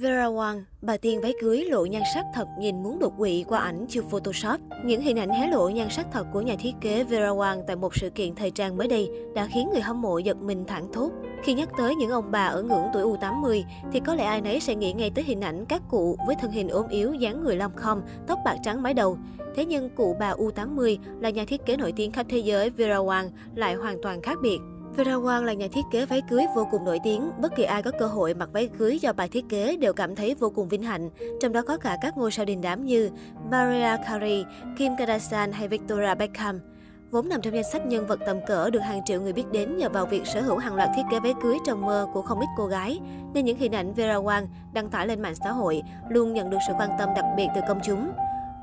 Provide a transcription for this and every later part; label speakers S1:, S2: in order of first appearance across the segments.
S1: Vera Wang, bà tiên váy cưới lộ nhan sắc thật nhìn muốn đột quỵ qua ảnh chưa Photoshop. Những hình ảnh hé lộ nhan sắc thật của nhà thiết kế Vera Wang tại một sự kiện thời trang mới đây đã khiến người hâm mộ giật mình thẳng thốt. Khi nhắc tới những ông bà ở ngưỡng tuổi U80 thì có lẽ ai nấy sẽ nghĩ ngay tới hình ảnh các cụ với thân hình ốm yếu, dáng người lom khom, tóc bạc trắng mái đầu. Thế nhưng cụ bà U80 là nhà thiết kế nổi tiếng khắp thế giới Vera Wang lại hoàn toàn khác biệt. Vera Wang là nhà thiết kế váy cưới vô cùng nổi tiếng. Bất kỳ ai có cơ hội mặc váy cưới do bà thiết kế đều cảm thấy vô cùng vinh hạnh. Trong đó có cả các ngôi sao đình đám như Mariah Carey, Kim Kardashian hay Victoria Beckham. Vốn nằm trong danh sách nhân vật tầm cỡ được hàng triệu người biết đến nhờ vào việc sở hữu hàng loạt thiết kế váy cưới trong mơ của không ít cô gái. Nên những hình ảnh Vera Wang đăng tải lên mạng xã hội luôn nhận được sự quan tâm đặc biệt từ công chúng.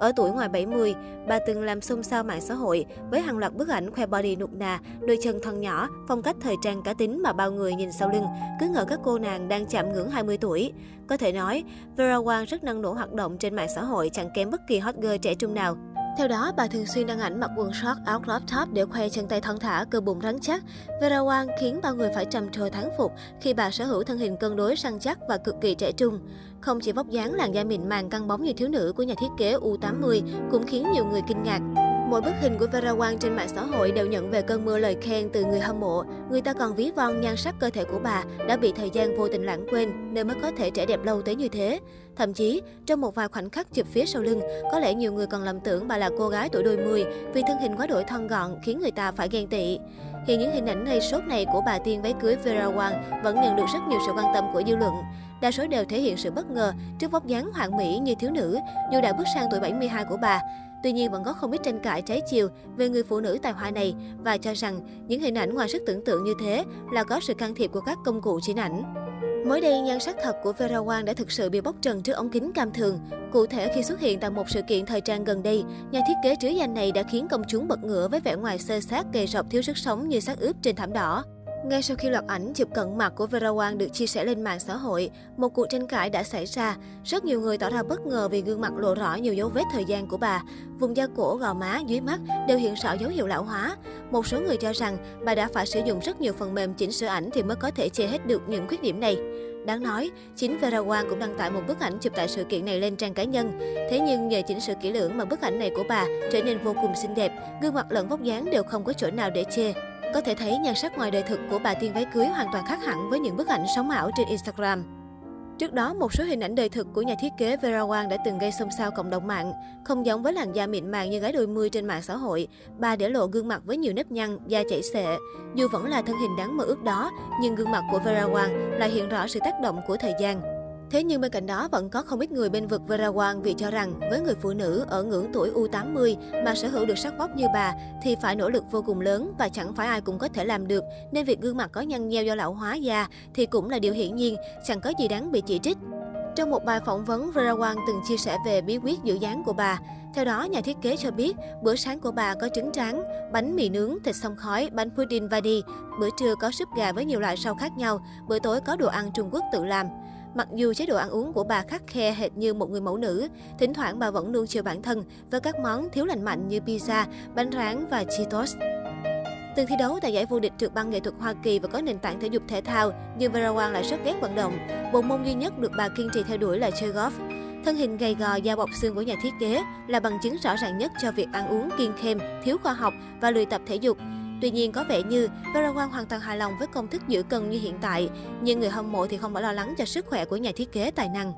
S1: Ở tuổi ngoài 70, bà từng làm xôn xao mạng xã hội với hàng loạt bức ảnh khoe body nụt nà, đôi chân thon nhỏ, phong cách thời trang cá tính mà bao người nhìn sau lưng, cứ ngỡ các cô nàng đang chạm ngưỡng 20 tuổi. Có thể nói, Vera Wang rất năng nổ hoạt động trên mạng xã hội chẳng kém bất kỳ hot girl trẻ trung nào. Theo đó, bà thường xuyên đăng ảnh mặc quần short, áo crop top để khoe chân tay thon thả, cơ bụng rắn chắc. Vera Wang khiến bao người phải trầm trồ thán phục khi bà sở hữu thân hình cân đối săn chắc và cực kỳ trẻ trung. Không chỉ vóc dáng làn da mịn màng căng bóng như thiếu nữ của nhà thiết kế U80 cũng khiến nhiều người kinh ngạc. Mỗi bức hình của Vera Wang trên mạng xã hội đều nhận về cơn mưa lời khen từ người hâm mộ. Người ta còn ví von nhan sắc cơ thể của bà đã bị thời gian vô tình lãng quên nên mới có thể trẻ đẹp lâu tới như thế. Thậm chí, trong một vài khoảnh khắc chụp phía sau lưng, có lẽ nhiều người còn lầm tưởng bà là cô gái tuổi đôi mươi vì thân hình quá đổi thon gọn khiến người ta phải ghen tị. Hiện những hình ảnh gây sốt này của bà tiên váy cưới Vera Wang vẫn nhận được rất nhiều sự quan tâm của dư luận. Đa số đều thể hiện sự bất ngờ trước vóc dáng hoàn mỹ như thiếu nữ, dù đã bước sang tuổi 72 của bà. Tuy nhiên vẫn có không ít tranh cãi trái chiều về người phụ nữ tài hoa này và cho rằng những hình ảnh ngoài sức tưởng tượng như thế là có sự can thiệp của các công cụ chỉnh ảnh. Mới đây, nhan sắc thật của Vera Wang đã thực sự bị bóc trần trước ống kính cam thường. Cụ thể, khi xuất hiện tại một sự kiện thời trang gần đây, nhà thiết kế trứ danh này đã khiến công chúng bật ngửa với vẻ ngoài sơ sát gầy rộc thiếu sức sống như xác ướp trên thảm đỏ. Ngay sau khi loạt ảnh chụp cận mặt của Vera Wang được chia sẻ lên mạng xã hội, một cuộc tranh cãi đã xảy ra. Rất nhiều người tỏ ra bất ngờ vì gương mặt lộ rõ nhiều dấu vết thời gian của bà. Vùng da cổ, gò má, dưới mắt đều hiện rõ dấu hiệu lão hóa. Một số người cho rằng bà đã phải sử dụng rất nhiều phần mềm chỉnh sửa ảnh thì mới có thể che hết được những khuyết điểm này. Đáng nói, chính Vera Wang cũng đăng tải một bức ảnh chụp tại sự kiện này lên trang cá nhân. Thế nhưng nhờ chỉnh sửa kỹ lưỡng mà bức ảnh này của bà trở nên vô cùng xinh đẹp, gương mặt lẫn vóc dáng đều không có chỗ nào để chê. Có thể thấy nhan sắc ngoài đời thực của bà tiên váy cưới hoàn toàn khác hẳn với những bức ảnh sống ảo trên Instagram. Trước đó, một số hình ảnh đời thực của nhà thiết kế Vera Wang đã từng gây xôn xao cộng đồng mạng. Không giống với làn da mịn màng như gái đôi mươi trên mạng xã hội, bà để lộ gương mặt với nhiều nếp nhăn, da chảy xệ. Dù vẫn là thân hình đáng mơ ước đó, nhưng gương mặt của Vera Wang lại hiện rõ sự tác động của thời gian. Thế nhưng bên cạnh đó vẫn có không ít người bên vực Vera Wang vì cho rằng với người phụ nữ ở ngưỡng tuổi U80 mà sở hữu được sắc vóc như bà thì phải nỗ lực vô cùng lớn và chẳng phải ai cũng có thể làm được nên việc gương mặt có nhăn nheo do lão hóa già thì cũng là điều hiển nhiên, chẳng có gì đáng bị chỉ trích. Trong một bài phỏng vấn, Vera Wang từng chia sẻ về bí quyết giữ dáng của bà. Theo đó, nhà thiết kế cho biết, bữa sáng của bà có trứng tráng, bánh mì nướng, thịt xông khói, bánh pudding vadi. Bữa trưa có súp gà với nhiều loại rau khác nhau. Bữa tối có đồ ăn Trung Quốc tự làm. Mặc dù chế độ ăn uống của bà khắc khe hệt như một người mẫu nữ, thỉnh thoảng bà vẫn nuông chiều bản thân với các món thiếu lành mạnh như pizza, bánh rán và Cheetos. Từng thi đấu tại giải vô địch trượt băng nghệ thuật Hoa Kỳ và có nền tảng thể dục thể thao, nhưng Vera Wang lại rất ghét vận động. Bộ môn duy nhất được bà kiên trì theo đuổi là chơi golf. Thân hình gầy gò, da bọc xương của nhà thiết kế là bằng chứng rõ ràng nhất cho việc ăn uống kiêng khem, thiếu khoa học và lười tập thể dục. Tuy nhiên có vẻ như Vera Wang hoàn toàn hài lòng với công thức giữ cân như hiện tại, nhưng người hâm mộ thì không phải lo lắng cho sức khỏe của nhà thiết kế tài năng.